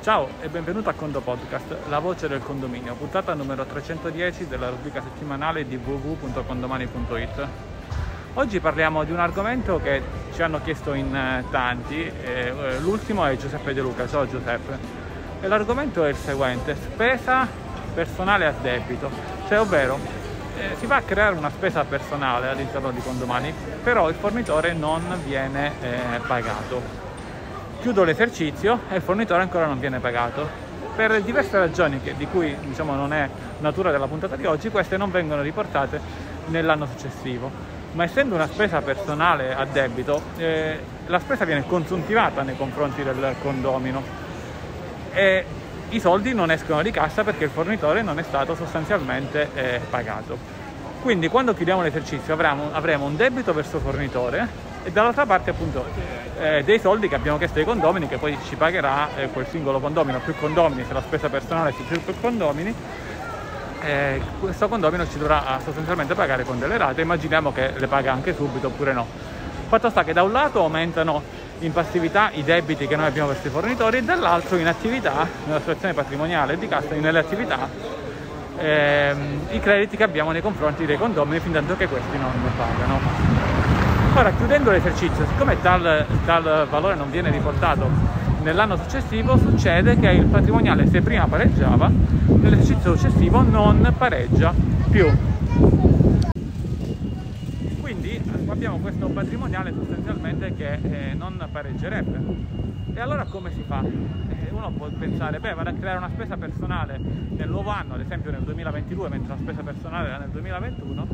Ciao e benvenuto a Condo Podcast, la voce del condominio, puntata numero 310 della rubrica settimanale di www.condomani.it. Oggi parliamo di un argomento che ci hanno chiesto in eh, tanti, eh, l'ultimo è Giuseppe De Luca, ciao Giuseppe. E l'argomento è il seguente, spesa personale a debito, cioè ovvero eh, si va a creare una spesa personale all'interno di Condomani, però il fornitore non viene eh, pagato chiudo l'esercizio e il fornitore ancora non viene pagato. Per diverse ragioni che, di cui diciamo, non è natura della puntata di oggi, queste non vengono riportate nell'anno successivo. Ma essendo una spesa personale a debito, eh, la spesa viene consuntivata nei confronti del condomino e i soldi non escono di cassa perché il fornitore non è stato sostanzialmente eh, pagato. Quindi quando chiudiamo l'esercizio avremo, avremo un debito verso il fornitore e dall'altra parte appunto eh, dei soldi che abbiamo chiesto ai condomini che poi ci pagherà eh, quel singolo condomino, più condomini, se la spesa personale si più, più condomini, eh, questo condomino ci dovrà sostanzialmente pagare con delle rate, immaginiamo che le paga anche subito oppure no. Fatto sta che da un lato aumentano in passività i debiti che noi abbiamo verso i fornitori e dall'altro in attività, nella situazione patrimoniale di cassa, nelle attività, ehm, i crediti che abbiamo nei confronti dei condomini fin tanto che questi non pagano. Ora, chiudendo l'esercizio, siccome tal, tal valore non viene riportato nell'anno successivo, succede che il patrimoniale, se prima pareggiava, nell'esercizio successivo non pareggia più. Quindi abbiamo questo patrimoniale sostanzialmente che eh, non pareggerebbe. E allora come si fa? Eh, uno può pensare, beh, vado a creare una spesa personale nel nuovo anno, ad esempio nel 2022, mentre la spesa personale era nel 2021,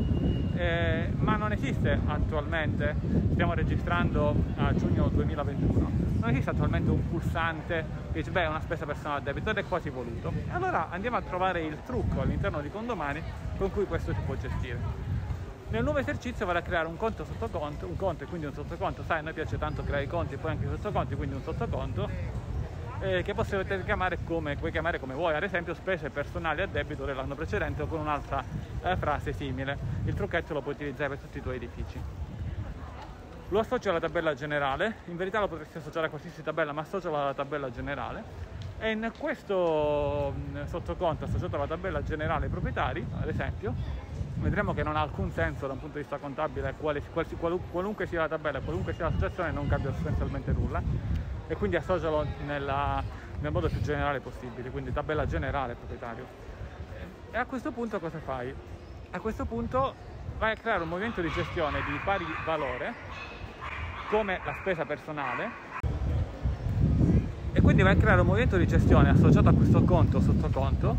eh, ma non esiste attualmente, stiamo registrando a giugno 2021, non esiste attualmente un pulsante che dice beh una spesa personale a debito ed è quasi voluto. Allora andiamo a trovare il trucco all'interno di condomani con cui questo si può gestire. Nel nuovo esercizio vado a creare un conto sottoconto, un conto e quindi un sottoconto, sai a noi piace tanto creare i conti e poi anche i sottoconti, quindi un sottoconto eh, che possiate chiamare come, puoi chiamare come vuoi, ad esempio spese personali a debito dell'anno precedente o con un'altra eh, frase simile. Il trucchetto lo puoi utilizzare per tutti i tuoi edifici. Lo associo alla tabella generale, in verità lo potresti associare a qualsiasi tabella, ma associalo alla tabella generale. E in questo sottoconto associato alla tabella generale proprietari, ad esempio, vedremo che non ha alcun senso da un punto di vista contabile quale, qualunque sia la tabella, qualunque sia l'associazione, non cambia sostanzialmente nulla e quindi associalo nella, nel modo più generale possibile, quindi tabella generale proprietario. E a questo punto cosa fai? A questo punto vai a creare un movimento di gestione di pari valore come la spesa personale e quindi vai a creare un movimento di gestione associato a questo conto o sottoconto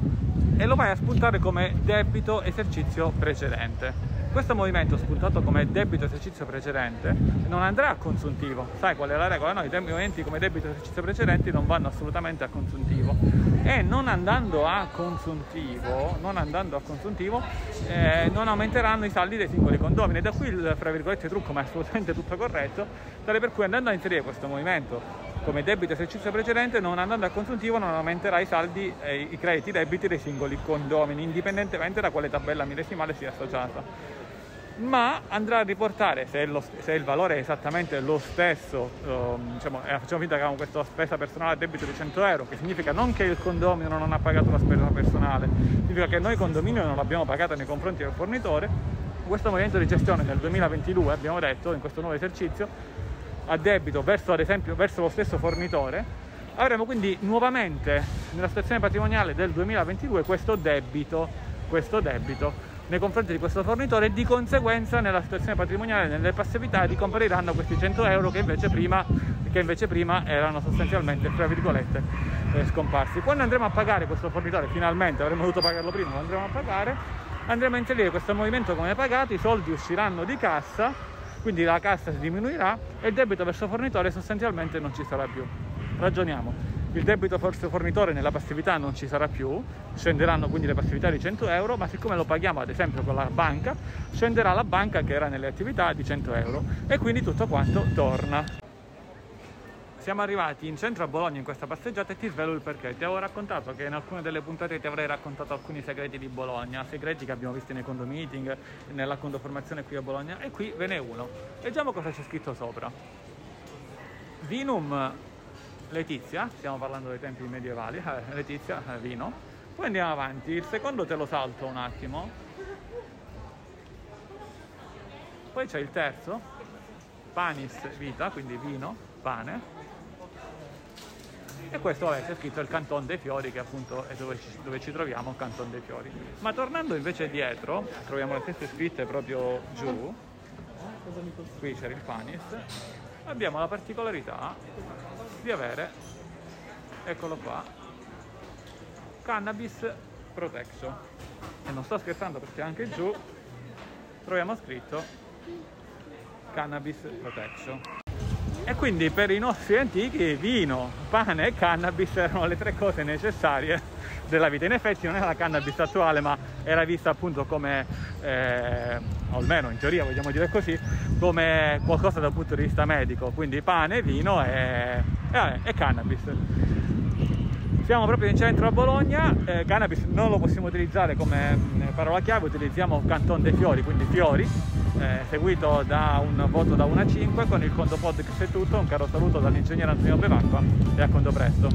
e lo vai a spuntare come debito esercizio precedente. Questo movimento spuntato come debito esercizio precedente non andrà a consuntivo. Sai qual è la regola? No, i movimenti come debito esercizio precedenti non vanno assolutamente a consuntivo. E non andando a consuntivo, non, andando a consuntivo eh, non aumenteranno i saldi dei singoli condomini. Da qui il fra virgolette trucco, ma è assolutamente tutto corretto, tale per cui andando a inserire questo movimento come debito esercizio precedente, non andando a consuntivo non aumenterà i saldi e i crediti debiti dei singoli condomini, indipendentemente da quale tabella millesimale sia associata ma andrà a riportare se, lo, se, il valore è esattamente lo stesso, um, diciamo, eh, facciamo finta che abbiamo questa spesa personale a debito di 100 euro, che significa non che il condominio non ha pagato la spesa personale, significa che noi condominio non l'abbiamo pagata nei confronti del fornitore, questo movimento di gestione nel 2022, abbiamo detto, in questo nuovo esercizio, a debito verso, ad esempio, verso lo stesso fornitore, avremo quindi nuovamente nella situazione patrimoniale del 2022 questo debito, questo debito nei confronti di questo fornitore e di conseguenza nella situazione patrimoniale, nelle passività ricompariranno questi 100 euro che invece prima, che invece prima erano sostanzialmente, tra virgolette, eh, scomparsi. Quando andremo a pagare questo fornitore, finalmente avremmo dovuto pagarlo prima, lo andremo a pagare, andremo a inserire questo movimento come pagato, i soldi usciranno di cassa, quindi la cassa si diminuirà e il debito verso il fornitore sostanzialmente non ci sarà più. Ragioniamo il debito fornitore nella passività non ci sarà più, scenderanno quindi le passività di 100 euro, ma siccome lo paghiamo ad esempio con la banca, scenderà la banca che era nelle attività di 100 euro e quindi tutto quanto torna. Siamo arrivati in centro a Bologna in questa passeggiata e ti svelo il perché. Ti avevo raccontato che in alcune delle puntate ti avrei raccontato alcuni segreti di Bologna, segreti che abbiamo visto nei condo meeting, nella condoformazione qui a Bologna e qui ve n'è uno. Leggiamo cosa c'è scritto sopra. Vinum Letizia, stiamo parlando dei tempi medievali, eh, Letizia, eh, vino. Poi andiamo avanti, il secondo te lo salto un attimo. Poi c'è il terzo, panis vita, quindi vino, pane. E questo vabbè, c'è scritto il Canton dei Fiori, che appunto è dove ci, dove ci troviamo, Canton dei Fiori. Ma tornando invece dietro, troviamo le stesse scritte proprio giù, qui c'era il panis, abbiamo la particolarità di avere, eccolo qua, Cannabis Protection. E non sto scherzando perché anche giù troviamo scritto Cannabis Protection. E quindi per i nostri antichi vino, pane e cannabis erano le tre cose necessarie della vita. In effetti non era la cannabis attuale, ma era vista appunto come, eh, almeno in teoria vogliamo dire così, come qualcosa dal punto di vista medico. Quindi pane, vino e, e, e cannabis. Siamo proprio in centro a Bologna, eh, cannabis non lo possiamo utilizzare come mm, parola chiave, utilizziamo Canton dei Fiori, quindi fiori, eh, seguito da un voto da 1 a 5 con il conto podcast è tutto, un caro saluto dall'ingegnere Antonio Bevacqua e a conto presto.